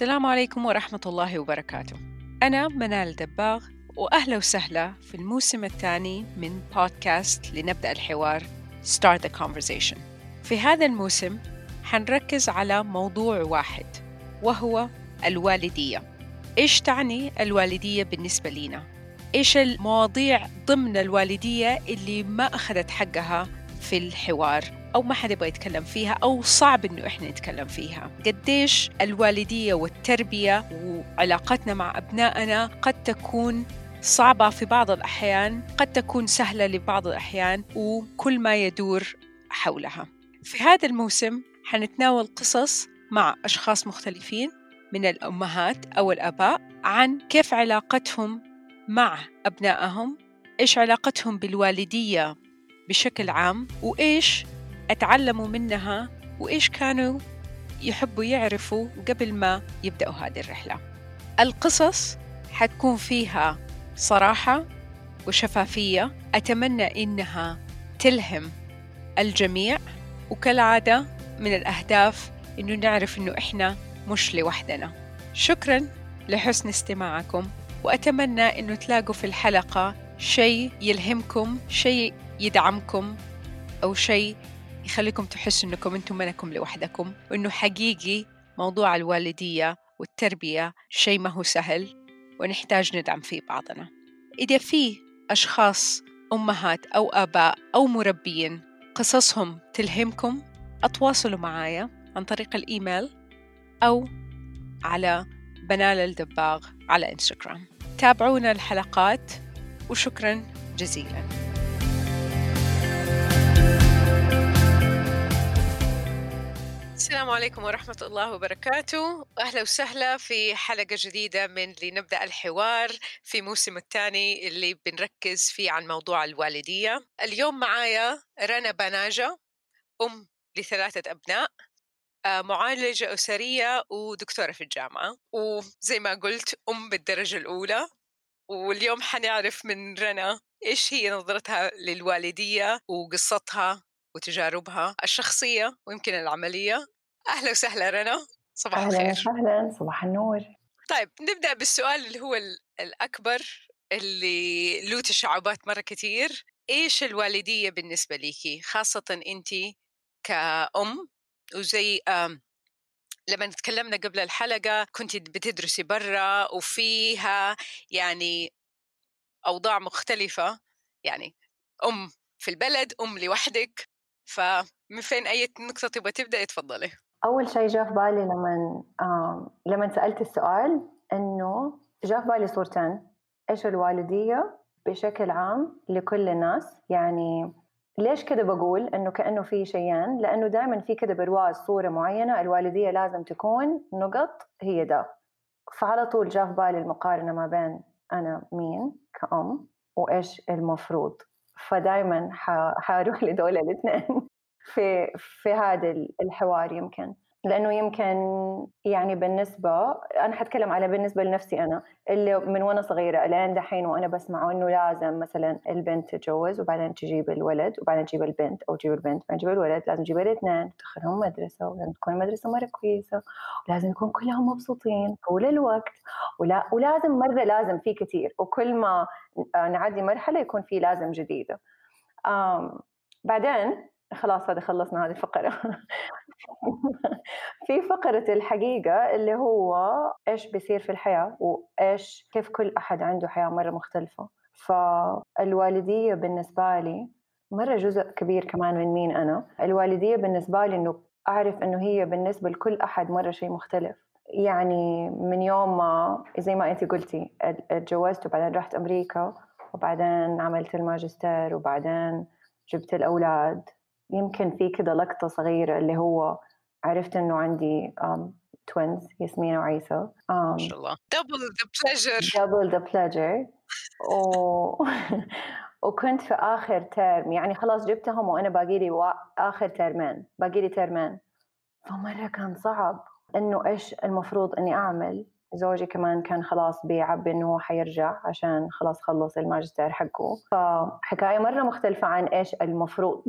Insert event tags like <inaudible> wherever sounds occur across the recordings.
السلام عليكم ورحمة الله وبركاته. أنا منال دباغ وأهلا وسهلا في الموسم الثاني من بودكاست لنبدأ الحوار Start the Conversation. في هذا الموسم حنركز على موضوع واحد وهو الوالدية. إيش تعني الوالدية بالنسبة لنا؟ إيش المواضيع ضمن الوالدية اللي ما أخذت حقها في الحوار؟ أو ما حد يبغى يتكلم فيها أو صعب إنه إحنا نتكلم فيها. قديش الوالدية والتربية وعلاقتنا مع أبنائنا قد تكون صعبة في بعض الأحيان قد تكون سهلة لبعض الأحيان وكل ما يدور حولها. في هذا الموسم حنتناول قصص مع أشخاص مختلفين من الأمهات أو الآباء عن كيف علاقتهم مع أبنائهم إيش علاقتهم بالوالدية بشكل عام وإيش أتعلموا منها وإيش كانوا يحبوا يعرفوا قبل ما يبدأوا هذه الرحلة. القصص حتكون فيها صراحة وشفافية. أتمنى إنها تلهم الجميع. وكالعادة من الأهداف إنه نعرف إنه إحنا مش لوحدنا. شكرا لحسن استماعكم. وأتمنى إنه تلاقوا في الحلقة شيء يلهمكم شيء يدعمكم أو شيء يخليكم تحسوا إنكم أنتم منكم لوحدكم وإنه حقيقي موضوع الوالدية والتربية شيء ما هو سهل ونحتاج ندعم فيه بعضنا. إذا في أشخاص أمهات أو آباء أو مربيين قصصهم تلهمكم أتواصلوا معايا عن طريق الإيميل أو على بنال الدباغ على إنستغرام. تابعونا الحلقات وشكرا جزيلا. السلام عليكم ورحمة الله وبركاته. أهلا وسهلا في حلقة جديدة من لنبدأ الحوار في موسم الثاني اللي بنركز فيه عن موضوع الوالدية. اليوم معايا رنا بناجة أم لثلاثة أبناء آه، معالجة أسرية ودكتورة في الجامعة. وزي ما قلت أم بالدرجة الأولى. واليوم حنعرف من رنا إيش هي نظرتها للوالدية وقصتها وتجاربها الشخصية ويمكن العملية. أهلا وسهلا رنا. صباح أهلا الخير. وسهلا. صباح النور. طيب نبدأ بالسؤال اللي هو الأكبر اللي له تشعبات مرة كتير. إيش الوالدية بالنسبة ليكي خاصة أنت كأم وزي لما تكلمنا قبل الحلقة كنت بتدرسي برا وفيها يعني أوضاع مختلفة. يعني أم في البلد أم لوحدك. فمن فين أي نقطة تبغى تبدأ؟ تفضلي أول شيء جاء في بالي لما لما سألت السؤال إنه جاء في بالي صورتين. إيش الوالدية بشكل عام لكل الناس؟ يعني ليش كده بقول؟ إنه كأنه في شيئين. لأنه دائما في كده برواز صورة معينة الوالدية لازم تكون نقط هي ده. فعلى طول جاء في بالي المقارنة ما بين أنا مين كأم وإيش المفروض فدائما حاروح <laughs> لدول الاثنين في في هذا الحوار يمكن. لأنه يمكن يعني بالنسبة أنا حتكلم على بالنسبة لنفسي أنا اللي من وأنا صغيرة الان دحين وأنا بسمع إنه لازم مثلا البنت تتجوز وبعدين تجيب الولد وبعدين تجيب البنت أو تجيب البنت بعدين تجيب الولد لازم تجيب الاثنين. تدخلهم مدرسة ولازم تكون المدرسة مرة كويسة ولازم يكون كلهم مبسوطين طول الوقت. ولا ولازم مرة لازم في كثير وكل ما نعدي مرحلة يكون في لازم جديدة. بعدين خلاص هذا خلصنا هذه الفقرة. <laughs> في فقرة الحقيقة اللي هو إيش بيصير في الحياة وإيش كيف كل أحد عنده حياة مرة مختلفة. فالوالدية بالنسبة لي مرة جزء كبير كمان من مين أنا. الوالدية بالنسبة لي إنه أعرف إنه هي بالنسبة لكل أحد مرة شيء مختلف. يعني من يوم ما زي ما أنت قلتي اتجوزت وبعدين رحت أمريكا وبعدين عملت الماجستير وبعدين جبت الأولاد. يمكن في كده لقطة صغيرة اللي هو عرفت إنه عندي توينز ياسمين وعيسى. ما شاء الله. دبل ذا بليجر دبل ذا بليجر وكنت في آخر ترم يعني خلاص جبتهم وأنا باقي لي و... آخر ترمين باقي لي ترمين فمرة كان صعب. إنه إيش المفروض إني أعمل؟ زوجي كمان كان خلاص بيعبي إنه هو حيرجع عشان خلاص خلص الماجستير حقه. فحكاية مرة مختلفة عن إيش المفروض.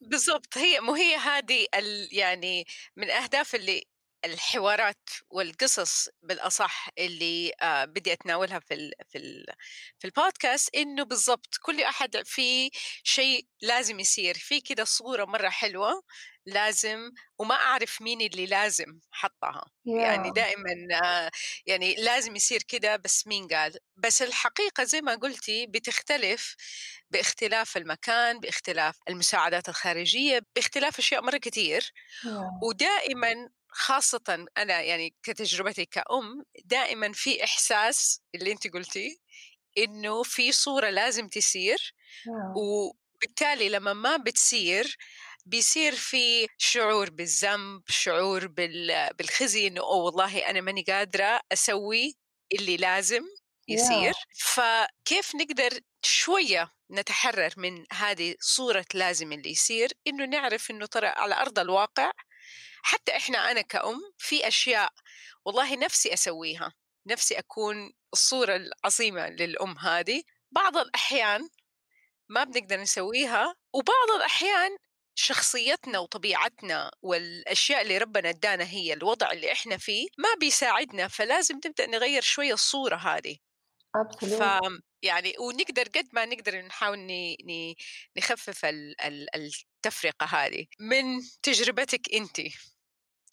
بالضبط هي مو هي هذه يعني من أهداف اللي الحوارات والقصص بالأصح اللي آه بدي أتناولها في ال في ال في البودكاست إنه بالضبط كل أحد في شيء لازم يصير في كده صورة مرة حلوة لازم وما أعرف مين اللي لازم حطها yeah. يعني دائما آه يعني لازم يصير كده بس مين قال بس الحقيقة زي ما قلتي بتختلف باختلاف المكان باختلاف المساعدات الخارجية باختلاف أشياء مرة كثير yeah. ودائما خاصة أنا يعني كتجربتي كأم دائما في إحساس اللي أنت قلتي إنه في صورة لازم تصير وبالتالي لما ما بتصير بيصير في شعور بالذنب شعور بالخزي إنه أوه والله أنا ماني قادرة أسوي اللي لازم يصير. فكيف نقدر شوية نتحرر من هذه صورة لازم اللي يصير؟ إنه نعرف إنه ترى على أرض الواقع حتى إحنا أنا كأم في أشياء والله نفسي أسويها نفسي أكون الصورة العظيمة للأم هذه. بعض الأحيان ما بنقدر نسويها وبعض الأحيان شخصيتنا وطبيعتنا والأشياء اللي ربنا ادانا هي الوضع اللي إحنا فيه ما بيساعدنا فلازم نبدأ نغير شوية الصورة هذه. ف يعني ونقدر قد ما نقدر نحاول نخفف التفرقة هذه. من تجربتك انت؟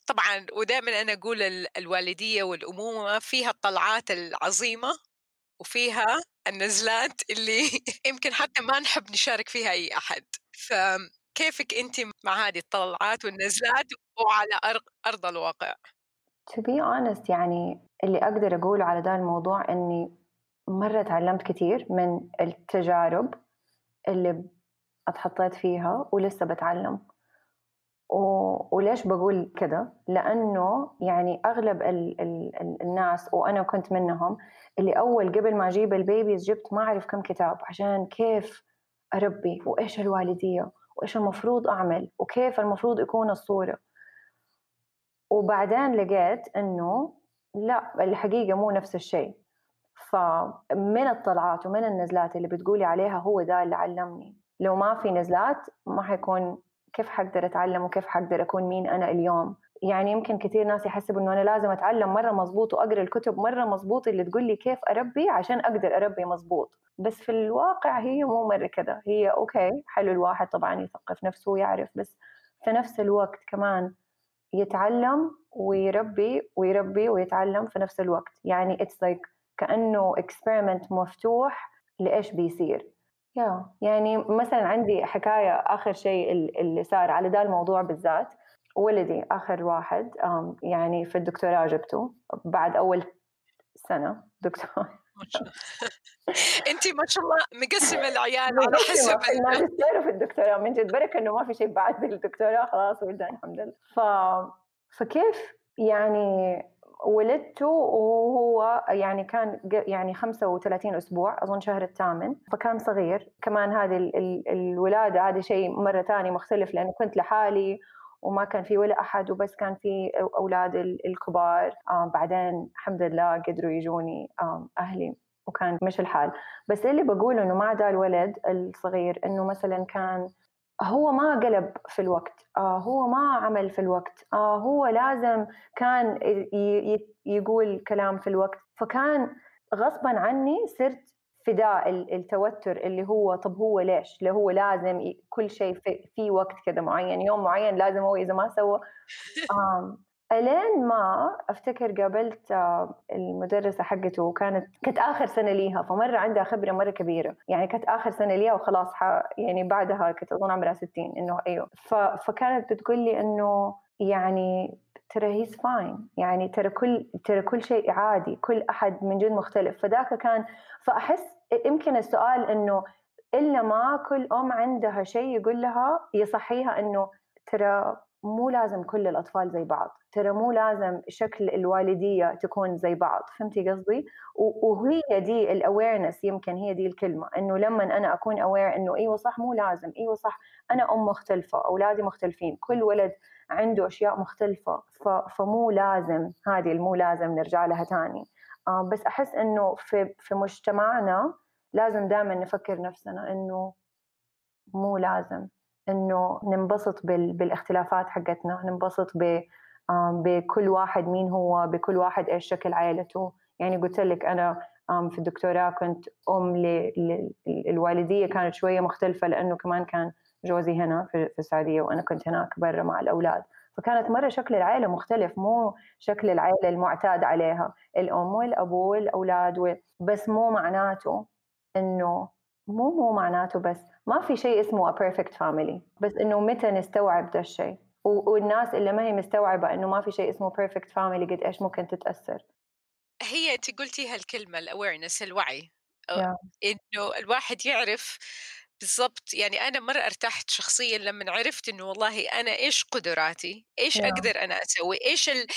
طبعا ودائما أنا أقول الوالدية والأمومة فيها الطلعات العظيمة وفيها النزلات اللي <laughs> يمكن حتى ما نحب نشارك فيها أي أحد فكيفك أنت مع هذه الطلعات والنزلات وعلى ارض الواقع To be honest يعني اللي أقدر أقوله على ذا الموضوع إني مرة تعلمت كثير من التجارب اللي اتحطيت فيها ولسه بتعلم. وليش بقول كده؟ لأنه يعني أغلب ال... ال... ال... الناس وأنا كنت منهم اللي أول قبل ما أجيب البيبيز جبت ما أعرف كم كتاب عشان كيف أربي وإيش الوالدية وإيش المفروض أعمل وكيف المفروض يكون الصورة. وبعدين لقيت إنه لا الحقيقة مو نفس الشيء. فمن الطلعات ومن النزلات اللي بتقولي عليها هو ده اللي علمني. لو ما في نزلات ما حيكون كيف حقدر أتعلم وكيف حقدر أكون مين أنا اليوم؟ يعني يمكن كثير ناس يحسبوا إنه أنا لازم أتعلم مرة مزبوط وأقرأ الكتب مرة مزبوط اللي تقول لي كيف أربي عشان أقدر أربي مزبوط بس في الواقع هي مو مرة كذا هي أوكي حلو الواحد طبعا يثقف نفسه ويعرف بس في نفس الوقت كمان يتعلم ويربي ويربي ويتعلم في نفس الوقت. يعني اتس لايك like كأنه experiment مفتوح لإيش بيصير. يا يعني مثلا عندي حكاية آخر شيء اللي صار على ذا الموضوع بالذات. ولدي آخر واحد يعني في الدكتوراه جبته بعد أول سنة. دكتور. انت ما شاء الله مقسمة العيال على حسب الماجستير في الدكتوراه. من جد بركة إنه ما في شيء بعد الدكتوراه. خلاص ولدنا الحمد لله. ف فكيف يعني ولدته وهو يعني كان يعني 35 أسبوع أظن شهر الثامن. فكان صغير. كمان هذه الولادة هذا شيء مرة ثاني مختلف لأنه كنت لحالي وما كان في ولا أحد وبس كان في أولاد الكبار. آه بعدين الحمد لله قدروا يجوني أهلي وكان مش الحال. بس اللي بقوله إنه مع ذا الولد الصغير إنه مثلا كان هو ما قلب في الوقت آه هو ما عمل في الوقت آه هو لازم كان يقول كلام في الوقت فكان غصبا عني صرت فداء التوتر اللي هو طب هو ليش؟ اللي هو لازم كل شيء في, في وقت كذا معين يوم معين لازم هو إذا ما سوى آه الين ما أفتكر قابلت آه، المدرسة حقته وكانت كانت آخر سنة ليها فمرة عندها خبرة مرة كبيرة. يعني كانت آخر سنة ليها وخلاص يعني بعدها كنت أظن عمرها 60 إنه أيوه. فكانت بتقول لي إنه يعني ترى he's fine يعني ترى كل ترى كل شيء عادي كل أحد من جد مختلف. فذاك كان فأحس يمكن السؤال إنه إلا ما كل أم عندها شيء يقول لها يصحيها إنه ترى مو لازم كل الأطفال زي بعض ترى مو لازم شكل الوالدية تكون زي بعض فهمتي قصدي؟ وهي دي ال awareness يمكن هي دي الكلمة إنه لما أنا أكون aware إنه إيوه صح مو لازم إيوه صح أنا أم مختلفة أولادي مختلفين كل ولد عنده أشياء مختلفة فمو لازم هذه المو لازم نرجع لها تاني. آه، بس أحس إنه في في مجتمعنا لازم دائما نفكر نفسنا إنه مو لازم. إنه ننبسط بالاختلافات حقتنا ننبسط ب بكل واحد مين هو بكل واحد إيش شكل عائلته. يعني قلت لك أنا في الدكتوراه كنت أم للوالديه كانت شوية مختلفة لأنه كمان كان جوزي هنا في السعودية وأنا كنت هناك برا مع الأولاد. فكانت مرة شكل العائلة مختلف مو شكل العائلة المعتاد عليها. الأم والأبو والأولاد بس مو معناته إنه مو مو معناته بس ما في شيء اسمه a perfect family بس إنه متى نستوعب ده الشيء. والناس اللي ما هي مستوعبة إنه ما في شيء اسمه perfect family قد إيش ممكن تتأثر. هي انت قلتي هالكلمة ال awareness الوعي. yeah. إنه الواحد يعرف بالضبط يعني أنا مرة ارتحت شخصيا لما عرفت إنه والله أنا إيش قدراتي؟ إيش yeah. أقدر أنا أسوي؟ إيش ال...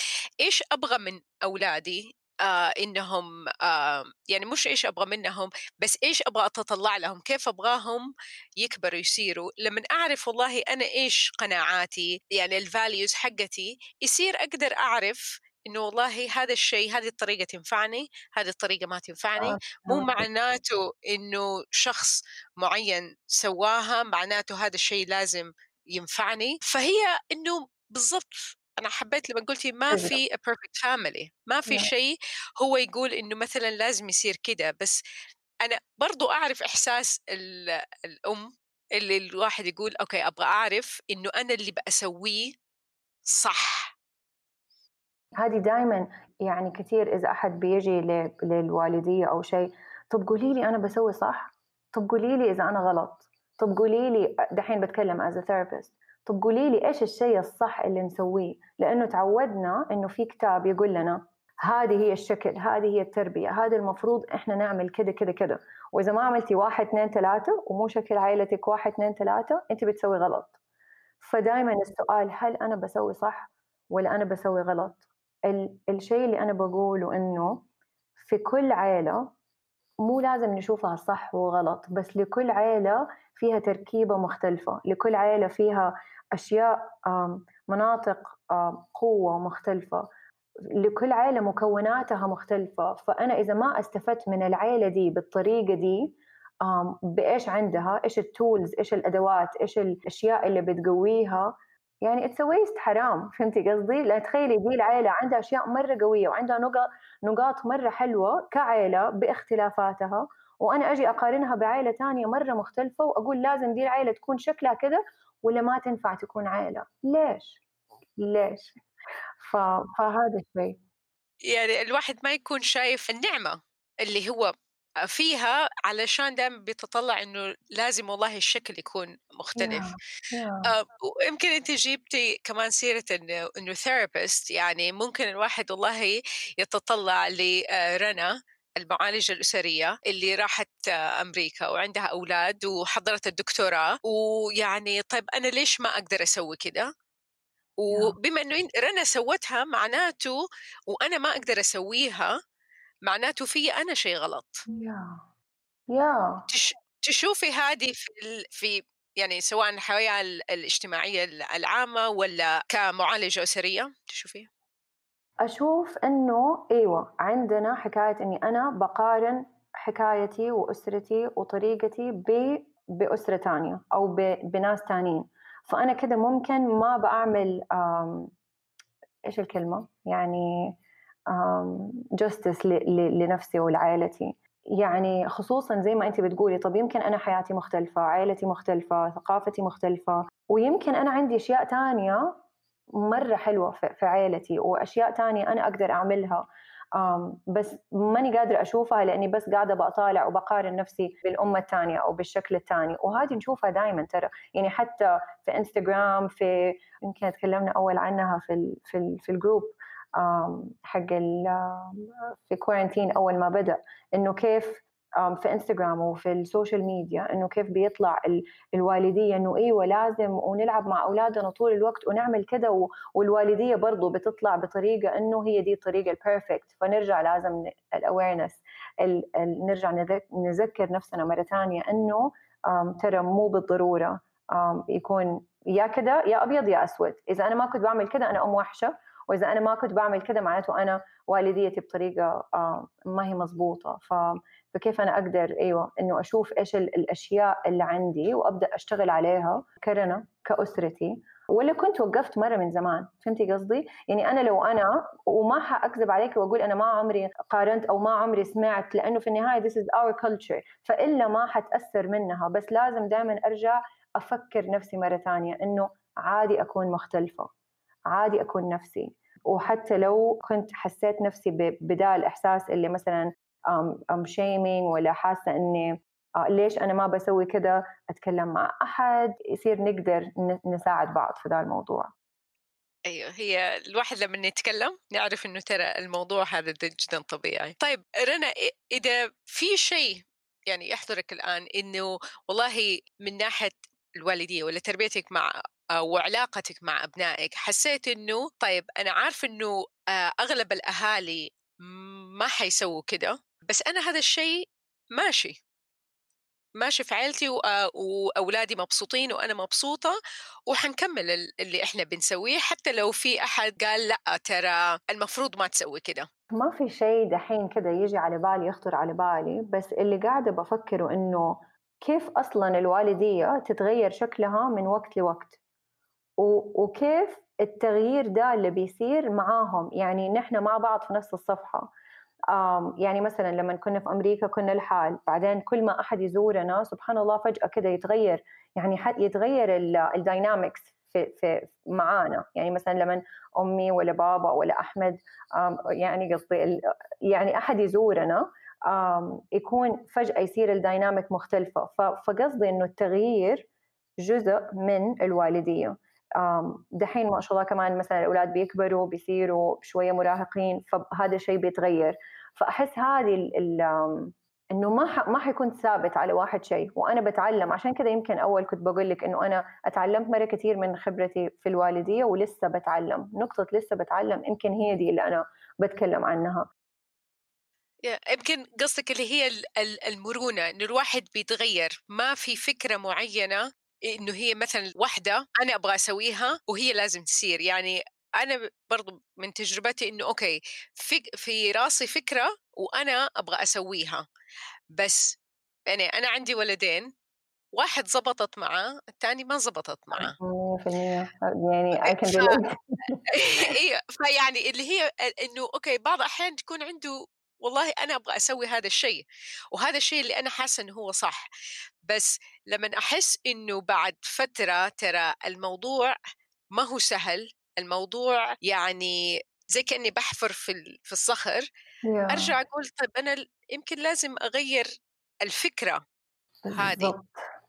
إيش أبغى من أولادي؟ آه إنهم آه يعني مش إيش أبغى منهم بس إيش أبغى أتطلع لهم كيف أبغاهم يكبروا يصيروا. لما أعرف والله أنا إيش قناعاتي يعني ال values حقتي يصير أقدر أعرف إنه والله هذا الشيء هذه الطريقة تنفعني هذه الطريقة ما تنفعني. آه. مو معناته إنه شخص معين سواها معناته هذا الشيء لازم ينفعني. فهي إنه بالضبط أنا حبيت لما قلتي ما في a perfect family ما في شيء هو يقول إنه مثلا لازم يصير كده بس أنا برضو أعرف إحساس الأم اللي الواحد يقول أوكي أبغى أعرف إنه أنا اللي بسويه صح. هذه دائما يعني كثير إذا أحد بيجي للوالدية أو شيء طب قولي لي أنا بسوي صح؟ طب قولي لي إذا أنا غلط؟ طب قولي لي دحين بتكلم as therapist طب قولي لي إيش الشيء الصح اللي نسويه؟ لأنه تعودنا إنه في كتاب يقول لنا هذه هي الشكل هذه هي التربية هذا المفروض إحنا نعمل كده كده كده وإذا ما عملتي واحد اثنين ثلاثة ومو شكل عائلتك واحد اثنين ثلاثة أنت بتسوي غلط. فدائما السؤال هل أنا بسوي صح ولا أنا بسوي غلط؟ ال- الشيء اللي أنا بقوله إنه في كل عائلة مو لازم نشوفها صح وغلط بس لكل عائلة فيها تركيبة مختلفة لكل عائلة فيها أشياء مناطق قوة مختلفة. لكل عائلة مكوناتها مختلفة. فأنا إذا ما استفدت من العائلة دي بالطريقة دي بإيش عندها؟ إيش ال tools إيش الأدوات؟ إيش الأشياء اللي بتقويها؟ يعني it's waste حرام. <laughs> فهمتي قصدي؟ لا تخيلي دي العائلة عندها أشياء مرة قوية وعندها نقاط مرة حلوة كعائلة باختلافاتها. وأنا أجي أقارنها بعائلة تانية مرة مختلفة وأقول لازم دي العائلة تكون شكلها كذا ولا ما تنفع تكون عائلة ليش؟ ليش؟ ف... فهذا الشيء يعني الواحد ما يكون شايف النعمة اللي هو فيها علشان دائما بيتطلع إنه لازم والله الشكل يكون مختلف yeah. Yeah. آه ويمكن أنت جبتي كمان سيرة انه إنه ثيرابيست يعني ممكن الواحد والله يتطلع لرنا المعالجة الأسرية اللي راحت أمريكا وعندها أولاد وحضرت الدكتوراه ويعني طيب أنا ليش ما أقدر أسوي كده؟ وبما أنه رنا سوتها معناته وأنا ما أقدر أسويها معناته في أنا شيء غلط. تش... تشوفي هذه في ال... في يعني سواء الحياة الاجتماعية العامة ولا كمعالجة أسرية؟ تشوفيها؟ أشوف إنه أيوة عندنا حكاية إني أنا بقارن حكايتي وأسرتي وطريقتي ب بأسرة تانية أو ب... بناس تانيين. فأنا كده ممكن ما بعمل إيش الكلمة؟ يعني جستس لنفسي ولعائلتي. يعني خصوصا زي ما انت بتقولي طب يمكن أنا حياتي مختلفة عائلتي مختلفة ثقافتي مختلفة ويمكن أنا عندي أشياء تانية مرة حلوة في عائلتي وأشياء تانية أنا أقدر أعملها بس ماني قادرة أشوفها لأني بس قاعدة بطالع وبقارن نفسي بالأمة الثانية أو بالشكل الثاني وهذه نشوفها دائما ترى يعني حتى في انستغرام في يمكن تكلمنا أول عنها في ال في ال في الجروب حق في quarantine أول ما بدأ إنه كيف في انستغرام وفي ال social media إنه كيف بيطلع الوالدية إنه أيوه لازم ونلعب مع أولادنا طول الوقت ونعمل كده والوالدية برضه بتطلع بطريقة إنه هي دي الطريقة ال perfect فنرجع لازم ال awareness نرجع نذكر نفسنا مرة ثانية إنه ترى مو بالضرورة يكون يا كده يا أبيض يا أسود. إذا أنا ما كنت بعمل كده أنا أم وحشة وإذا أنا ما كنت بعمل كده معناته أنا والديتي بطريقة آه، ما هي مضبوطة. فكيف أنا أقدر أيوه إنه أشوف إيش الأشياء اللي عندي وأبدأ أشتغل عليها كرنا كأسرتي. ولا كنت وقفت مرة من زمان فهمتي قصدي؟ يعني أنا لو أنا وما حأكذب عليك وأقول أنا ما عمري قارنت أو ما عمري سمعت لأنه في النهاية this is our culture. فإلا ما حتأثر منها. بس لازم دائما أرجع أفكر نفسي مرة ثانية إنه عادي أكون مختلفة. عادي أكون نفسي. وحتى لو كنت حسيت نفسي بدا الإحساس اللي مثلا I'm shaming ولا حاسة إني آه، ليش أنا ما بسوي كذا أتكلم مع أحد يصير نقدر نساعد بعض في ذا الموضوع. أيوه هي الواحد لما يتكلم نعرف إنه ترى الموضوع هذا جدا طبيعي. طيب رنا إذا في شيء يعني يحضرك الآن إنه والله من ناحية الوالدية ولا تربيتك مع وعلاقتك مع أبنائك حسيت إنه طيب أنا عارف إنه آه، أغلب الأهالي ما حيسووا كده بس أنا هذا الشيء ماشي. ماشي في عيلتي آه، وأولادي مبسوطين وأنا مبسوطة وحنكمل اللي إحنا بنسويه حتى لو في أحد قال لأ ترى المفروض ما تسوي كده. ما في شيء دحين كده يجي على بالي يخطر على بالي بس اللي قاعدة بفكره إنه كيف أصلا الوالدية تتغير شكلها من وقت لوقت؟ وكيف التغيير ده اللي بيصير معاهم؟ يعني نحن مع بعض في نفس الصفحة. يعني مثلا لما كنا في أمريكا كنا الحال بعدين كل ما أحد يزورنا سبحان الله فجأة كده يتغير يعني يتغير الداينامكس في في معانا. يعني مثلا لما أمي ولا بابا ولا أحمد يعني قصدي يعني أحد يزورنا يكون فجأة يصير الدايناميك مختلفة. فقصدي إنه التغيير جزء من الوالدية. دحين ما شاء الله كمان مثلا الأولاد بيكبروا بيصيروا شوية مراهقين فهذا الشيء بيتغير. فأحس هذه إنه ما ما حيكون ثابت على واحد شيء وأنا بتعلم. عشان كذا يمكن أول كنت بقول لك إنه أنا أتعلمت مرة كثير من خبرتي في الوالدية ولسه بتعلم. نقطة لسه بتعلم يمكن هي دي اللي أنا بتكلم عنها. يمكن قصدك اللي هي المرونة إنه الواحد بيتغير. ما في فكرة معينة إنه هي مثلا واحدة أنا أبغى أسويها وهي لازم تصير. يعني أنا برضو من تجربتي إنه أوكي في في راسي فكرة وأنا أبغى أسويها. بس يعني أنا عندي ولدين واحد زبطت معاه الثاني ما زبطت معاه. 100% يعني اي كان أيوه فيعني اللي هي إنه أوكي بعض الاحيان تكون عنده والله أنا أبغى أسوي هذا الشيء وهذا الشيء اللي أنا حاسة إنه هو صح بس لما أحس إنه بعد فترة ترى الموضوع ما هو سهل الموضوع يعني زي كأني بحفر في في الصخر yeah. أرجع أقول طيب أنا يمكن لازم أغير الفكرة هذه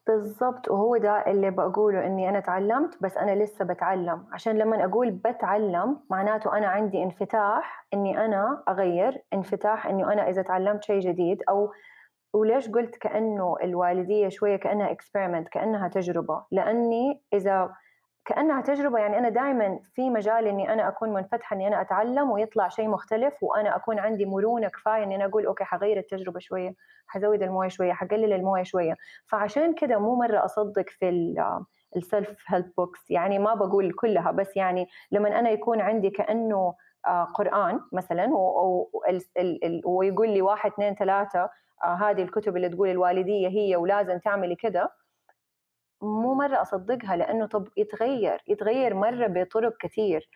بالضبط وهو ده اللي بقوله إني أنا تعلمت بس أنا لسه بتعلم. عشان لما أقول بتعلم معناته أنا عندي انفتاح إني أنا أغير انفتاح إنه أنا إذا تعلمت شيء جديد أو وليش قلت كأنه الوالدية شوية كأنها experiment كأنها تجربة؟ لأني إذا كأنها تجربة يعني أنا دائما في مجال إني أنا أكون منفتحة إني أنا أتعلم ويطلع شيء مختلف وأنا أكون عندي مرونة كفاية إني أنا أقول okay حغير التجربة شوية حزود الموية شوية حقلل الموية شوية. فعشان كذا مو مرة أصدق في ال self-help books يعني ما بقول كلها بس يعني لما أنا يكون عندي كأنه آه، قرآن مثلا ويقول لي واحد اثنين ثلاثة آه، هذه الكتب اللي تقول الوالدية هي ولازم تعملي كذا مو مرة أصدقها لأنه طب يتغير يتغير مرة بطرق كثير.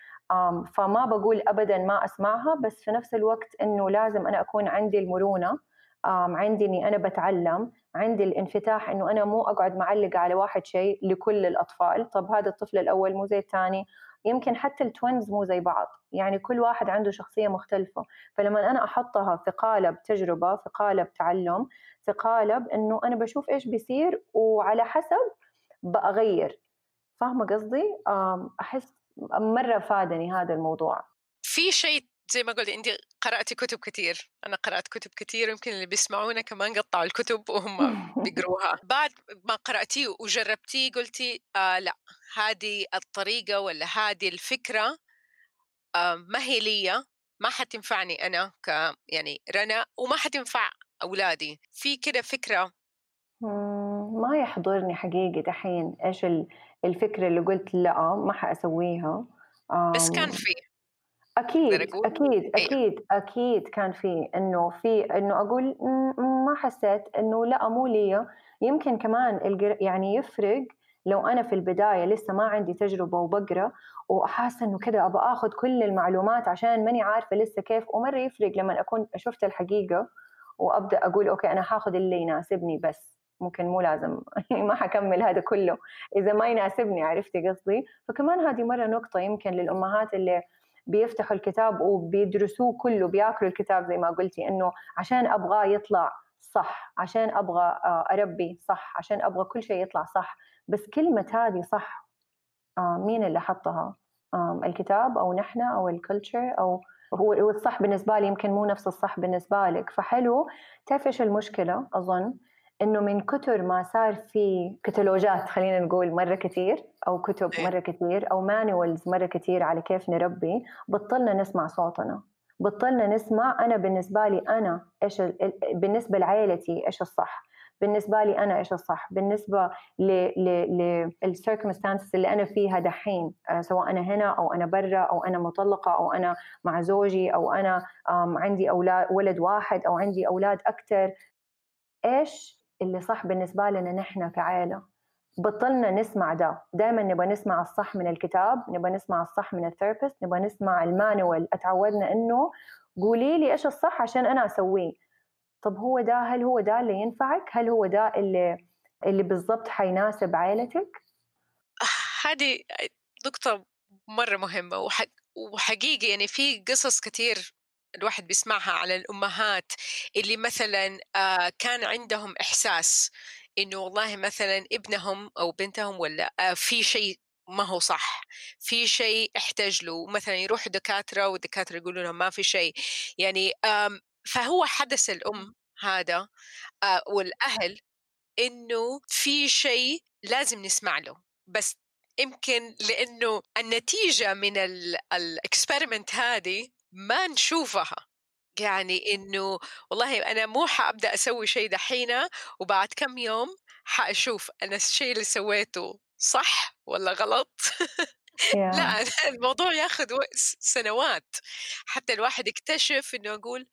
فما بقول أبدا ما أسمعها بس في نفس الوقت أنه لازم أنا أكون عندي المرونة. عندي إني أنا بتعلم عندي الانفتاح إنه أنا مو أقعد معلقة على واحد شيء لكل الأطفال. طب هذا الطفل الأول مو زي الثاني. يمكن حتى التوينز مو زي بعض. يعني كل واحد عنده شخصية مختلفة. فلما أنا أحطها في قالب تجربة في قالب تعلم في قالب إنه أنا بشوف إيش بيصير وعلى حسب بأغير فاهمة قصدي؟ أحس مرة فادني هذا الموضوع. في شيء زي ما قلت انت قرأتي كتب كثير أنا قرأت كتب كثير يمكن اللي بيسمعونا كمان قطعوا الكتب وهم <laughs> بيقروها. بعد ما قرأتيه وجربتيه قلتي آه لا هذه الطريقة ولا هذه الفكرة آه ما هي لي ما حتنفعني أنا ك يعني رنا وما حتنفع أولادي. في كده فكرة ما يحضرني حقيقي دحين إيش الفكرة اللي قلت لا ما حأسويها. بس كان في. أكيد أكيد إيه. أكيد أكيد كان في إنه في إنه أقول ما حسيت إنه لا مو لي يمكن كمان يعني يفرق لو أنا في البداية لسه ما عندي تجربة وبقرأ وحاسه إنه كذا أبغى آخذ كل المعلومات عشان ماني عارفة لسه كيف. ومرة يفرق لما أكون شفت الحقيقة وأبدأ أقول أوكي أنا حاخذ اللي يناسبني بس. ممكن مو لازم. <laughs> ما حكمل هذا كله. إذا ما يناسبني عرفتي قصدي؟ فكمان هذه مرة نقطة يمكن للأمهات اللي بيفتحوا الكتاب وبيدرسوه كله بياكلوا الكتاب زي ما قلتي إنه عشان أبغاه يطلع صح عشان أبغى آه، أربي صح عشان أبغى كل شيء يطلع صح. بس كلمة هذه صح آه، مين اللي حطها؟ الكتاب أو نحن أو الكلتشر أو هو الصح بالنسبة لي يمكن مو نفس الصح بالنسبة لك. فحلو. تعرف إيش المشكلة؟ أظن إنه من كتر ما صار في كتالوجات خلينا نقول مرة كثير أو كتب إيه. مرة كثير أو manuals مرة كثير على كيف نربي بطلنا نسمع صوتنا بطلنا نسمع أنا بالنسبة لي أنا إيش بالنسبة لعائلتي إيش الصح بالنسبة لي أنا إيش الصح بالنسبة لل circumstances اللي أنا فيها دحين آه، سواء أنا هنا أو أنا برا أو أنا مطلقة أو أنا مع زوجي أو أنا عندي أولاد ولد واحد أو عندي أولاد أكثر إيش اللي صح بالنسبة لنا نحن كعائله بطلنا نسمع ده. دائما نبغى نسمع الصح من الكتاب نبغى نسمع الصح من الثيرابيست نبغى نسمع المانوال اتعودنا إنه قولي لي إيش الصح عشان أنا أسويه. طب هو ده؟ هل هو ده اللي ينفعك؟ هل هو ده اللي اللي بالضبط حيناسب عائلتك هذه نقطة مرة مهمة وحقيقي يعني في قصص كثير الواحد بيسمعها على الأمهات اللي مثلا آه، كان عندهم إحساس إنه والله مثلا ابنهم أو بنتهم ولا آه، في شيء ما هو صح في شيء احتاج له مثلا يروح دكاترة والدكاترة يقولوا لهم ما في شيء. يعني فهو حدث الأم هذا آه، والأهل إنه في شيء لازم نسمع له. بس يمكن لأنه النتيجة من الاكسبيرمنت هذه ما نشوفها. يعني إنه والله أنا مو حأبدأ أسوي شيء دحين وبعد كم يوم حأشوف أنا الشيء اللي سويته صح ولا غلط؟ <laughs> لا <laughs> الموضوع ياخذ سنوات. حتى الواحد يكتشف إنه يقول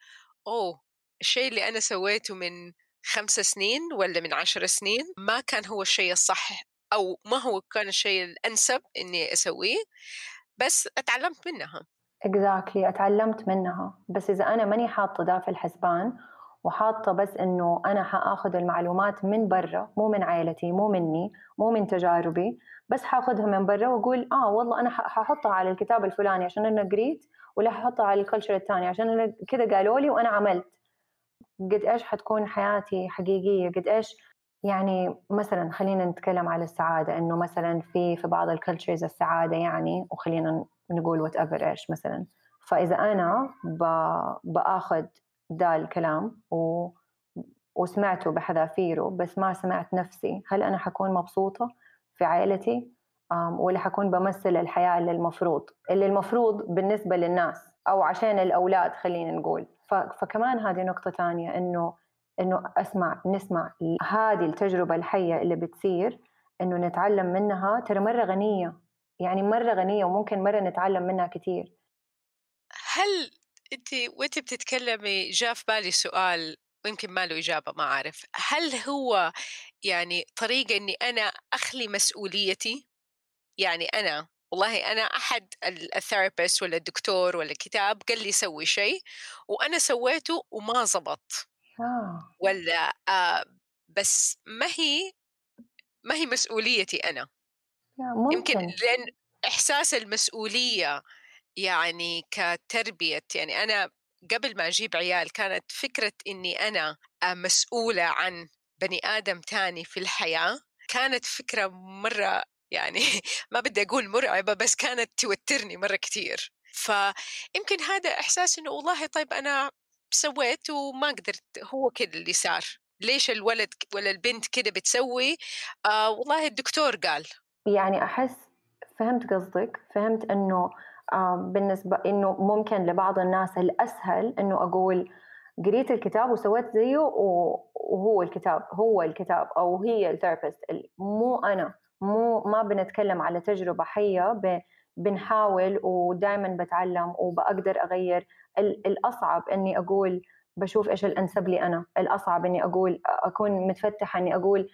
أوه الشيء اللي أنا سويته من خمس سنين ولا من عشر سنين ما كان هو الشيء الصح أو ما هو كان الشيء الأنسب إني أسويه بس اتعلمت منها. exactly exactly. أتعلمت منها. بس إذا أنا ماني حاطة ده في الحسبان وحاطة بس إنه أنا حآخذ المعلومات من برا مو من عائلتي مو مني مو من تجاربي بس حاخذها من برا وأقول آه والله أنا ححطها على الكتاب الفلاني عشان أنا قريت ولا ححطها على ال culture الثاني عشان أنا كذا قالوا لي وأنا عملت. قد إيش حتكون حياتي حقيقية؟ قد إيش يعني مثلا خلينا نتكلم على السعادة إنه مثلا في في بعض ال cultures السعادة يعني وخلينا نقول whatever إيش مثلا. فإذا أنا بآخذ ذا الكلام و وسمعته بحذافيره بس ما سمعت نفسي هل أنا حكون مبسوطة في عائلتي؟ ولا حكون بمثل الحياة اللي المفروض اللي المفروض بالنسبة للناس أو عشان الأولاد خلينا نقول. فكمان هذه نقطة ثانية إنه إنه أسمع نسمع هذه التجربة الحية اللي بتصير إنه نتعلم منها ترى مرة غنية. يعني مرة غنية وممكن مرة نتعلم منها كثير هل انت وانت بتتكلمي جاء في بالي سؤال ويمكن ما له إجابة ما أعرف. هل هو يعني طريقة إني أنا أخلي مسؤوليتي؟ يعني أنا والله أنا أحد ال therapist ولا الدكتور ولا الكتاب قال لي سوي شيء وأنا سويته وما زبط. آه. ولا آه بس ما هي ما هي مسؤوليتي أنا؟ ممكن. يمكن لأن إحساس المسؤولية يعني كتربية يعني أنا قبل ما أجيب عيال كانت فكرة إني أنا مسؤولة عن بني آدم تاني في الحياة كانت فكرة مرة يعني <laughs> ما بدي أقول مرعبة بس كانت توترني مرة كتير. فيمكن هذا إحساس إنه والله طيب أنا سويت وما قدرت هو كده اللي صار. ليش الولد ولا البنت كده بتسوي؟ آه والله الدكتور قال. يعني أحس فهمت قصدك فهمت إنه بالنسبة إنه ممكن لبعض الناس الأسهل إنه أقول قريت الكتاب وسويت زيه وهو الكتاب هو الكتاب أو هي ال therapist مو أنا مو ما بنتكلم على تجربة حية بنحاول ودائما بتعلم وبقدر أغير الأصعب إني أقول بشوف إيش الأنسب لي أنا الأصعب إني أقول أكون متفتحة إني أقول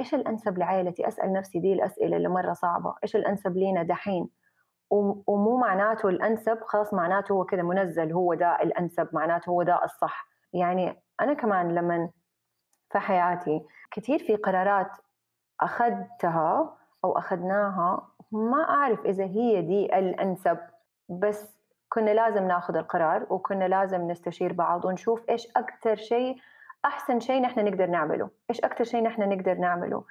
إيش الأنسب لعائلتي أسأل نفسي دي الأسئلة اللي مرة صعبة. إيش الأنسب لينا دحين؟ ومو معناته الأنسب خلاص معناته هو كذا منزل هو ده الأنسب معناته هو ده الصح. يعني أنا كمان لما في حياتي كثير في قرارات أخذتها أو أخذناها ما أعرف إذا هي دي الأنسب. بس كنا لازم ناخذ القرار وكنا لازم نستشير بعض ونشوف إيش أكثر شيء أحسن شيء نحن نقدر نعمله. إيش أكثر شيء نحن نقدر نعمله؟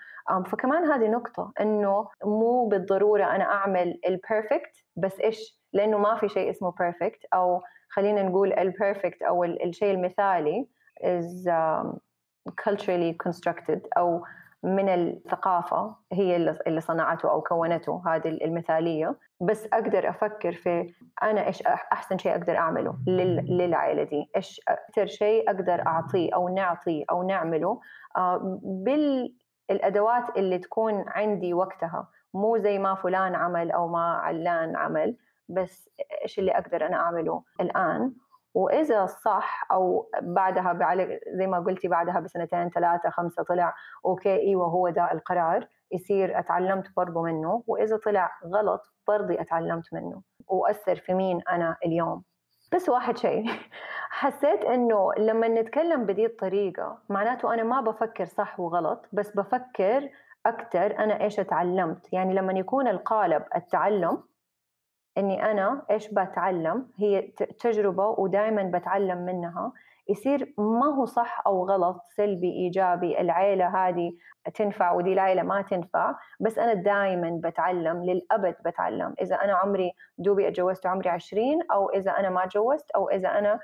فكمان هذه نقطة إنه مو بالضرورة أنا أعمل ال perfect بس إيش؟ لأنه ما في شيء اسمه perfect أو خلينا نقول البيرفكت أو الشيء المثالي is um, culturally constructed أو من الثقافة هي اللي صنعته أو كونته هذه المثالية. بس أقدر أفكر في أنا إيش أحسن شيء أقدر أعمله للعائلة دي. إيش أكثر شيء أقدر أعطيه أو نعطيه أو نعمله؟ آه، بالأدوات اللي تكون عندي وقتها. مو زي ما فلان عمل أو ما علان عمل بس إيش اللي أقدر أنا أعمله الآن؟ وإذا صح أو بعدها بعلق زي ما قلتي بعدها بسنتين ثلاثة خمسة طلع أوكي إيوه هو ده القرار يصير أتعلمت برضه منه وإذا طلع غلط برضه أتعلمت منه. وأثر في مين أنا اليوم. بس واحد شيء <laughs> حسيت إنه لما نتكلم بدي الطريقة معناته أنا ما بفكر صح وغلط بس بفكر أكثر أنا إيش اتعلمت. يعني لما يكون القالب التعلم إني أنا إيش بتعلم؟ هي تجربة ودائما بتعلم منها. يصير ما هو صح أو غلط سلبي إيجابي العيلة هذه تنفع ودي العيلة ما تنفع بس أنا دائما بتعلم للأبد بتعلم. إذا أنا عمري دوبي أتجوزت عمري 20 أو إذا أنا ما تجوزت أو إذا أنا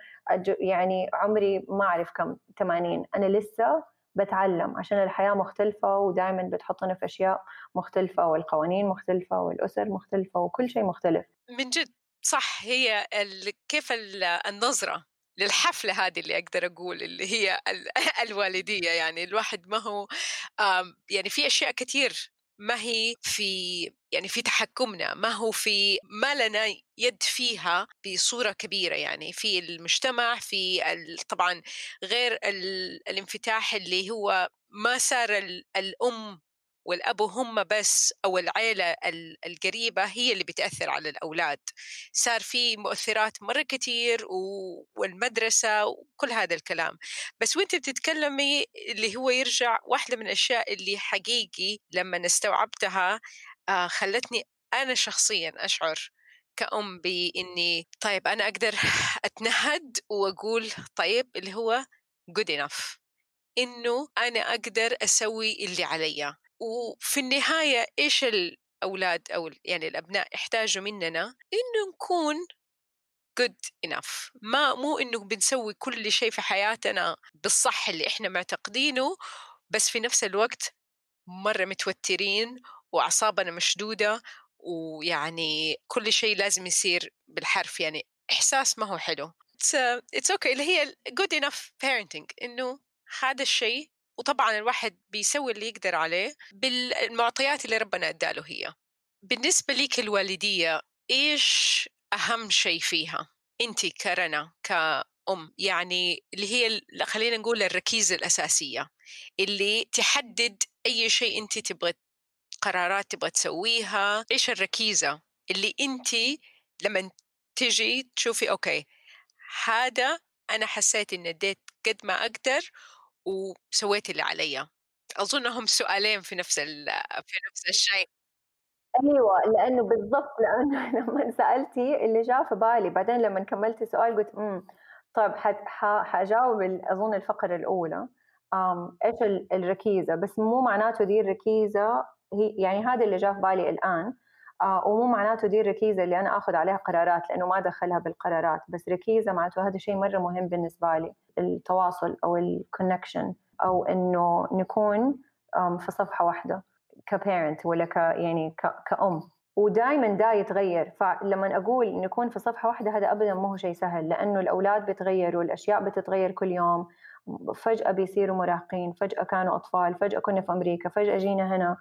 يعني عمري ما أعرف كم 80 أنا لسه بتعلم عشان الحياة مختلفة ودائما بتحطنا في أشياء مختلفة والقوانين مختلفة والأسر مختلفة وكل شيء مختلف. من جد صح هي كيف النظرة للحفلة هذه اللي أقدر أقول اللي هي <laughs> الوالدية يعني الواحد ما هو يعني في أشياء كثير ما هي في يعني في تحكمنا ما هو في ما لنا يد فيها بصورة كبيرة يعني في المجتمع في طبعا غير الانفتاح اللي هو ما صار الأم والأب هم بس أو العيلة القريبة هي اللي بتأثر على الأولاد. صار في مؤثرات مرة كتير والمدرسة وكل هذا الكلام. بس وأنت بتتكلمي اللي هو يرجع واحدة من الأشياء اللي حقيقي لما استوعبتها آه، خلتني أنا شخصيا أشعر كأم بإني طيب أنا أقدر <laughs> أتنهد وأقول طيب اللي هو good enough. إنه أنا أقدر أسوي اللي علي وفي النهاية إيش الأولاد أو يعني الأبناء يحتاجوا مننا؟ إنه نكون good enough. ما مو إنه بنسوي كل شيء في حياتنا بالصح اللي إحنا معتقدينه بس في نفس الوقت مرة متوترين وأعصابنا مشدودة ويعني كل شيء لازم يصير بالحرف. يعني إحساس ما هو حلو. It's, uh, it's okay. اللي هي good enough parenting. إنه هذا الشيء وطبعا الواحد بيسوي اللي يقدر عليه بالمعطيات اللي ربنا اداله هي. بالنسبة لك الوالدية إيش أهم شيء فيها؟ أنت كرنا كأم يعني اللي هي خلينا نقول الركيزة الأساسية اللي تحدد أي شيء أنت تبغى قرارات تبغى تسويها إيش الركيزة اللي أنت لما تجي تشوفي أوكي هذا أنا حسيت إن أديت قد ما أقدر وسويت اللي علي اظنهم سؤالين في نفس في نفس الشيء. أيوه لأنه بالضبط لأنه <laughs> لما سألتي اللي جاء في بالي بعدين لما كملتي السؤال قلت امم طيب حجاوب أظن الفقرة الأولى. إيش الركيزة؟ بس مو معناته دي الركيزة هي يعني هذا اللي جاء في بالي الآن. ومو معناته دي الركيزة اللي أنا آخذ عليها قرارات لأنه ما دخلها بالقرارات بس ركيزة معناته هذا شيء مرة مهم بالنسبة لي التواصل أو الكونكشن أو إنه نكون في صفحة واحدة كبيرنت ولا ك يعني كأم. ودائما دا يتغير. فلما أقول نكون في صفحة واحدة هذا ابدا ما هو شيء سهل لأنه الأولاد بيتغيروا الأشياء بتتغير كل يوم. فجأة بيصيروا مراهقين فجأة كانوا أطفال فجأة كنا في أمريكا فجأة جينا هنا.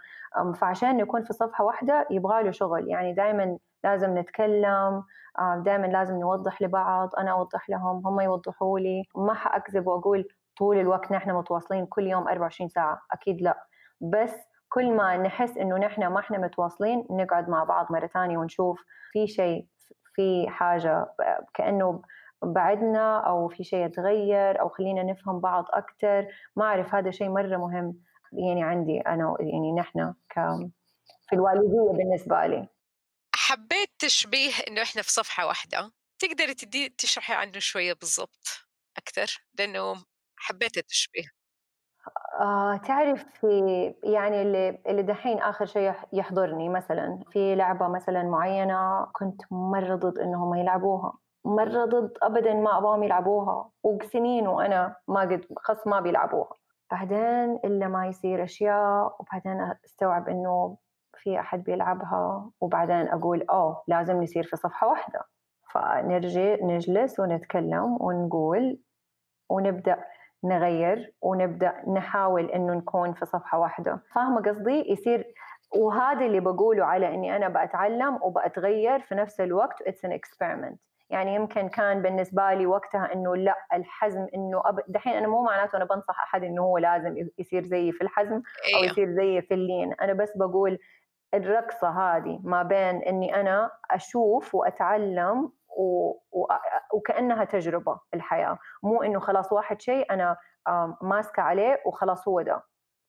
فعشان نكون في صفحة واحدة يبغى له شغل. يعني دائما لازم نتكلم دائما لازم نوضح لبعض أنا أوضح لهم هم يوضحوا لي. ما حأكذب وأقول طول الوقت نحن متواصلين كل يوم 24 ساعة أكيد لا. بس كل ما نحس إنه نحن ما إحنا متواصلين نقعد مع بعض مرة ثانية ونشوف في شيء في حاجة كأنه بعدنا أو في شيء يتغير أو خلينا نفهم بعض أكثر ما أعرف هذا شيء مرة مهم يعني عندي أنا يعني نحن ك في الوالدية بالنسبة لي. حبيت تشبيه إنه إحنا في صفحة واحدة. تقدري تدي تشرحي عنه شوية بالضبط أكثر لأنه حبيت التشبيه. آه تعرف في يعني اللي اللي دحين آخر شيء يحضرني مثلا في لعبة مثلا معينة كنت مرة ضد إنهم يلعبوها. مرة ضد ابدا ما أبغاهم يلعبوها وسنين وأنا ما قد خص ما بيلعبوها. بعدين إلا ما يصير أشياء وبعدين أستوعب إنه في أحد بيلعبها وبعدين أقول أوه لازم نصير في صفحة واحدة. فنرجع نجلس ونتكلم ونقول ونبدأ نغير ونبدأ نحاول إنه نكون في صفحة واحدة. فاهمة قصدي؟ يصير وهذا اللي بقوله على إني أنا بتعلم وبتغير في نفس الوقت it's an experiment يعني يمكن كان بالنسبة لي وقتها إنه لا الحزم إنه أب... دحين أنا مو معناته أنا بنصح أحد إنه هو لازم يصير زيي في الحزم أو أيوه. يصير زيي في اللين أنا بس بقول الرقصة هذه ما بين إني أنا أشوف وأتعلم و... و... وكأنها تجربة الحياة مو إنه خلاص واحد شيء أنا ماسكة عليه وخلاص هو ده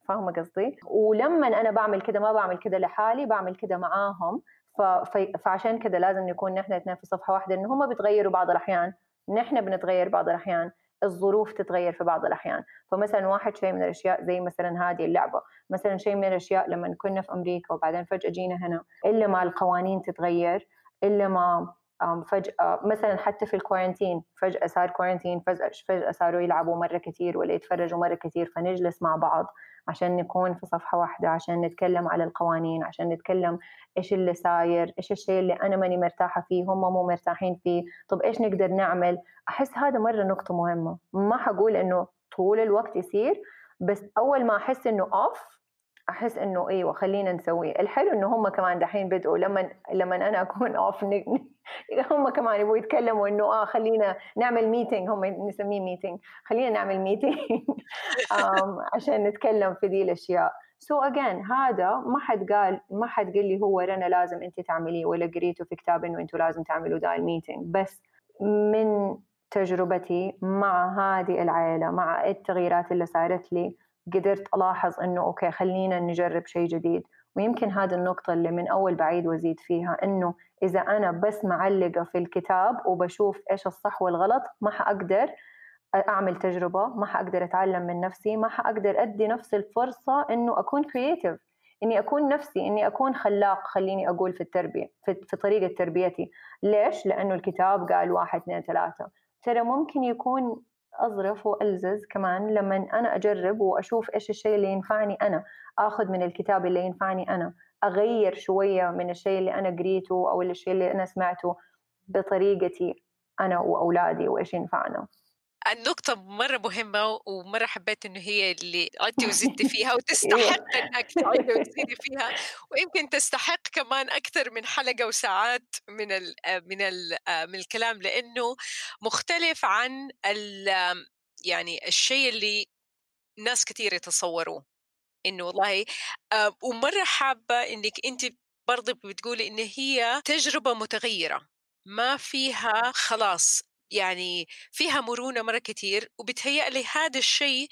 فاهمة قصدي ولما أنا بعمل كده ما بعمل كده لحالي بعمل كده معاهم. فعشان كده لازم نكون نحن اثنين في صفحة واحدة انه هم بيتغيروا بعض الأحيان نحن بنتغير بعض الأحيان الظروف تتغير في بعض الأحيان. فمثلا واحد شيء من الأشياء زي مثلا هذه اللعبة مثلا شيء من الأشياء لما كنا في أمريكا وبعدين فجأة جينا هنا إلا ما القوانين تتغير إلا ما فجأة مثلا حتى في الكورنتين فجأة صار كورنتين فجأة فجأة صاروا يلعبوا مرة كثير ولا يتفرجوا مرة كثير فنجلس مع بعض عشان نكون في صفحة واحدة عشان نتكلم على القوانين عشان نتكلم إيش اللي صاير إيش الشيء اللي أنا ماني مرتاحة فيه هم مو مرتاحين فيه طب إيش نقدر نعمل؟ أحس هذا مرة نقطة مهمة. ما حقول إنه طول الوقت يصير بس أول ما أحس إنه off أحس إنه أيوه خلينا نسويه الحلو إنه هم كمان دحين بدأوا لما لما أنا أكون <laughs> off هم كمان يبغوا يتكلموا إنه آه خلينا نعمل meeting هم نسميه meeting خلينا نعمل <laughs> meeting عشان نتكلم في دي الأشياء. so so again هذا ما حد قال ما حد قال لي هو رنا لازم أنت تعمليه ولا قريته في كتاب إنه أنتم لازم تعملوا دا ال meeting بس من تجربتي مع هذه العائلة مع التغييرات اللي صارت لي قدرت ألاحظ إنه okay خلينا نجرب شيء جديد. ويمكن هذه النقطة اللي من أول بعيد وزيد فيها إنه إذا أنا بس معلقة في الكتاب وبشوف إيش الصح والغلط ما حأقدر أعمل تجربة ما حأقدر أتعلم من نفسي ما حأقدر أدي نفسي الفرصة إنه أكون كرييتيف إني أكون نفسي إني أكون خلاق خليني أقول في التربية في, في طريقة تربيتي. ليش؟ لأنه الكتاب قال واحد اثنين ثلاثة. ترى ممكن يكون أظرف وألزز كمان لما أنا أجرب وأشوف إيش الشيء اللي ينفعني أنا أخذ من الكتاب اللي ينفعني أنا أغير شوية من الشيء اللي أنا قريته أو الشيء اللي أنا سمعته بطريقتي أنا وأولادي وإيش ينفعنا. النقطة مرة مهمة ومرة حبيت إنه هي اللي عدتي وزدتي <laughs> فيها وتستحق إنك تعدي وتزيدي فيها ويمكن تستحق كمان أكثر من حلقة وساعات من ال من ال من الكلام لأنه مختلف عن ال يعني الشيء اللي ناس كثير يتصوروه. إنه والله ومرة حابة إنك أنت برضه بتقولي إن هي تجربة متغيرة ما فيها خلاص يعني فيها مرونة مرة كتير وبتهيأ لي هذا الشيء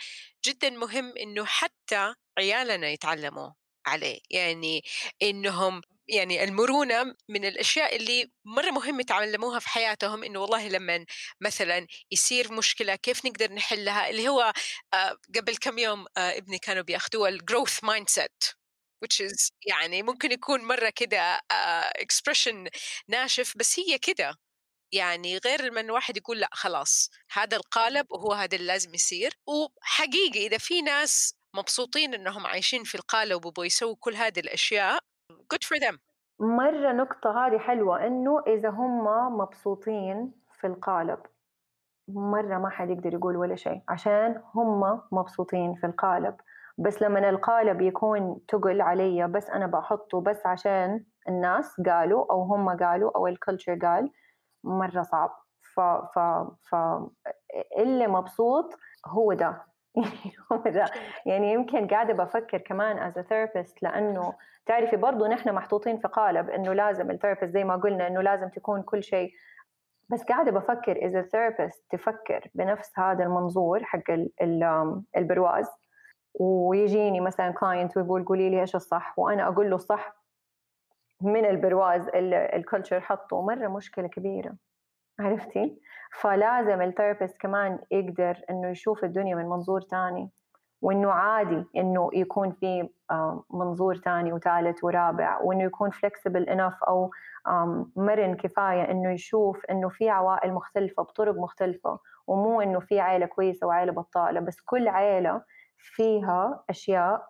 جدا مهم إنه حتى عيالنا يتعلموا عليه. يعني إنهم يعني المرونة من الأشياء اللي مرة مهم يتعلموها في حياتهم إنه والله لما مثلا يصير مشكلة كيف نقدر نحلها؟ اللي هو آه، قبل كم يوم آه، ابني كانوا بياخذوها ال growth mindset which is يعني ممكن يكون مرة كده آه، ناشف بس هي كده. يعني غير لما الواحد يقول لأ خلاص هذا القالب وهو هذا اللي لازم يصير. وحقيقي إذا في ناس مبسوطين إنهم عايشين في القالب وبوا يسووا كل هذه الأشياء good for them. مرة نقطة هذه حلوة إنه إذا هم مبسوطين في القالب مرة ما حد يقدر يقول ولا شيء عشان هم مبسوطين في القالب. بس لما القالب يكون تقل علي بس أنا بحطه بس عشان الناس قالوا أو هم قالوا أو ال culture قال مرة صعب. ف ف ف اللي مبسوط هو ده. <laughs> يعني يمكن قاعدة بفكر كمان a therapist لأنه تعرفي برضو نحن محطوطين في قالب إنه لازم ال therapist زي ما قلنا إنه لازم تكون كل شيء. بس قاعدة بفكر إذا ال therapist تفكر بنفس هذا المنظور حق البرواز. ويجيني مثلا client ويقول قولي لي إيش الصح وأنا أقول له الصح من البرواز ال culture حطه مرة مشكلة كبيرة. عرفتي؟ فلازم ال therapist كمان يقدر إنه يشوف الدنيا من منظور تاني وإنه عادي إنه يكون في منظور تاني وثالث ورابع وإنه يكون flexible enough أو مرن كفاية إنه يشوف إنه في عوائل مختلفة بطرق مختلفة ومو إنه في عائله كويسة وعائله بطالة بس كل عائله فيها أشياء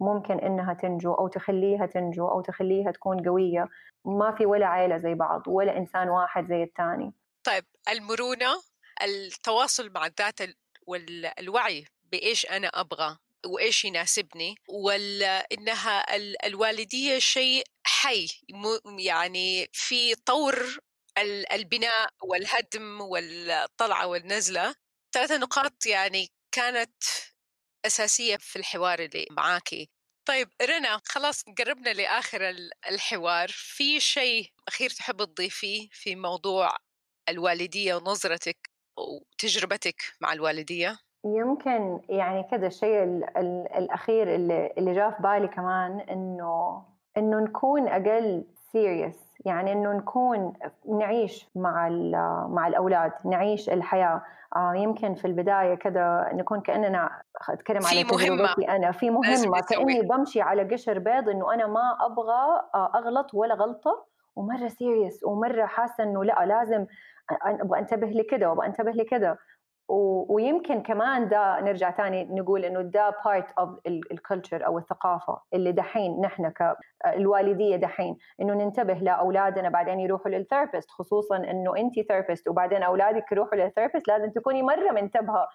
ممكن إنها تنجو أو تخليها تنجو أو تخليها تكون قوية. ما في ولا عائله زي بعض ولا إنسان واحد زي الثاني طيب المرونة التواصل مع الذات والوعي بإيش أنا أبغى وإيش يناسبني ولا إنها الوالدية شيء حي يعني في طور البناء والهدم والطلعة والنزلة. ثلاثة نقاط يعني كانت أساسية في الحوار اللي معاكي. طيب رنا خلاص قربنا لآخر الحوار. في شيء أخير تحب تضيفيه في موضوع الوالدية ونظرتك وتجربتك مع الوالدية؟ يمكن يعني كذا الشيء الأخير اللي, اللي جاء في بالي كمان إنه إنه نكون أقل serious يعني إنه نكون نعيش مع مع الأولاد نعيش الحياة. آه يمكن في البداية كذا نكون كأننا أتكلم على تجربتي أنا في مهمة كأني بمشي على قشر بيض إنه أنا ما أبغى آه، أغلط ولا غلطة ومرة serious ومرة حاسة إنه لأ لازم أبغى أنتبه لكذا وأبغى أنتبه لكذا ويمكن كمان ده نرجع تاني نقول إنه ده part of ال culture أو الثقافة اللي دحين نحن كالوالديه دحين إنه ننتبه لأولادنا بعدين يروحوا لل therapist خصوصا إنه انت therapist وبعدين أولادك يروحوا لل therapist لازم تكوني مرة منتبهة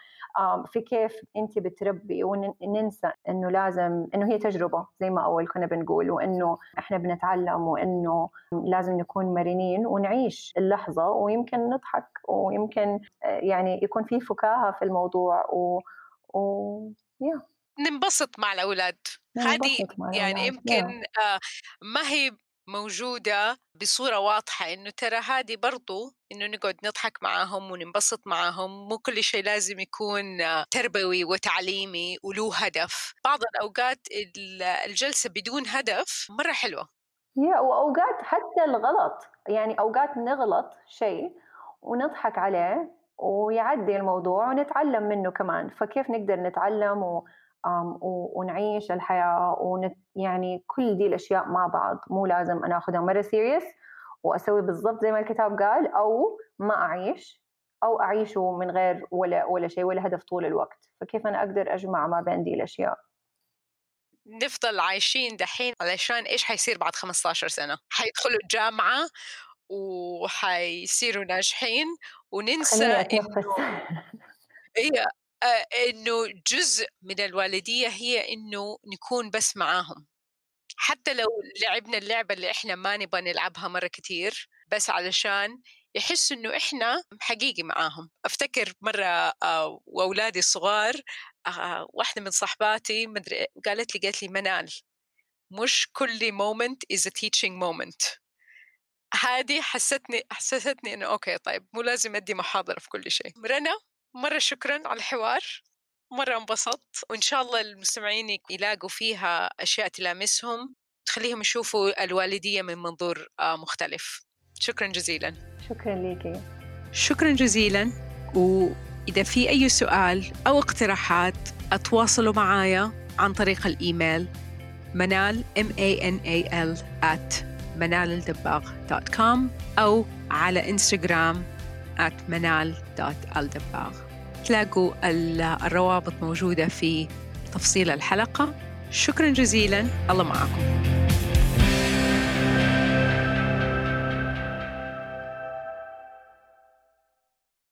في كيف انت بتربي وننسى إنه لازم إنه هي تجربة زي ما أول كنا بنقول وإنه إحنا بنتعلم وإنه لازم نكون مرنين ونعيش اللحظة ويمكن نضحك ويمكن يعني يكون في فكاهة في الموضوع و, و... yeah. ننبسط مع الأولاد. هذه يعني يمكن آه ما هي موجودة بصورة واضحة إنه ترى هذه برضو إنه نقعد نضحك معاهم وننبسط معاهم. مو كل شيء لازم يكون آه، تربوي وتعليمي وله هدف. بعض الأوقات الجلسة بدون هدف مرة حلوة. يا وأوقات حتى الغلط يعني أوقات نغلط شيء ونضحك عليه. ويعدي الموضوع ونتعلم منه كمان. فكيف نقدر نتعلم و... ونعيش الحياة ونت يعني كل دي الأشياء مع بعض. مو لازم أنا أخذها مرة سيريس وأسوي بالضبط زي ما الكتاب قال أو ما أعيش أو أعيشه من غير ولا ولا شيء ولا هدف طول الوقت. فكيف أنا أقدر أجمع ما بين دي الأشياء؟ نفضل عايشين دحين علشان إيش حيصير بعد 15 سنة؟ حيدخلوا الجامعة وحيصيروا ناجحين وننسى إنه <laughs> هي آه، إنه جزء من الوالدية هي إنه نكون بس معاهم. حتى لو لعبنا اللعبة اللي إحنا ما نبغى نلعبها مرة كتير بس علشان يحسوا إنه إحنا حقيقي معاهم. أفتكر مرة آه، وأولادي الصغار آه، واحدة من صحباتي مدري قالت لي قالت لي منال مش كل moment is teaching moment هذه حستني حسستني إنه okay طيب مو لازم ادي محاضرة في كل شيء. رنا مرة شكرا على الحوار مرة انبسطت وإن شاء الله المستمعين يلاقوا فيها أشياء تلامسهم تخليهم يشوفوا الوالدية من منظور آه، مختلف. شكرا جزيلا. شكرا لك شكرا جزيلا. وإذا في أي سؤال أو اقتراحات أتواصلوا معايا عن طريق الإيميل منال m a n a l at منالالدباغ.com أو على إنستغرام at منال.الدباغ تلاقوا الروابط موجودة في تفصيل الحلقة. شكرا جزيلا. الله معكم.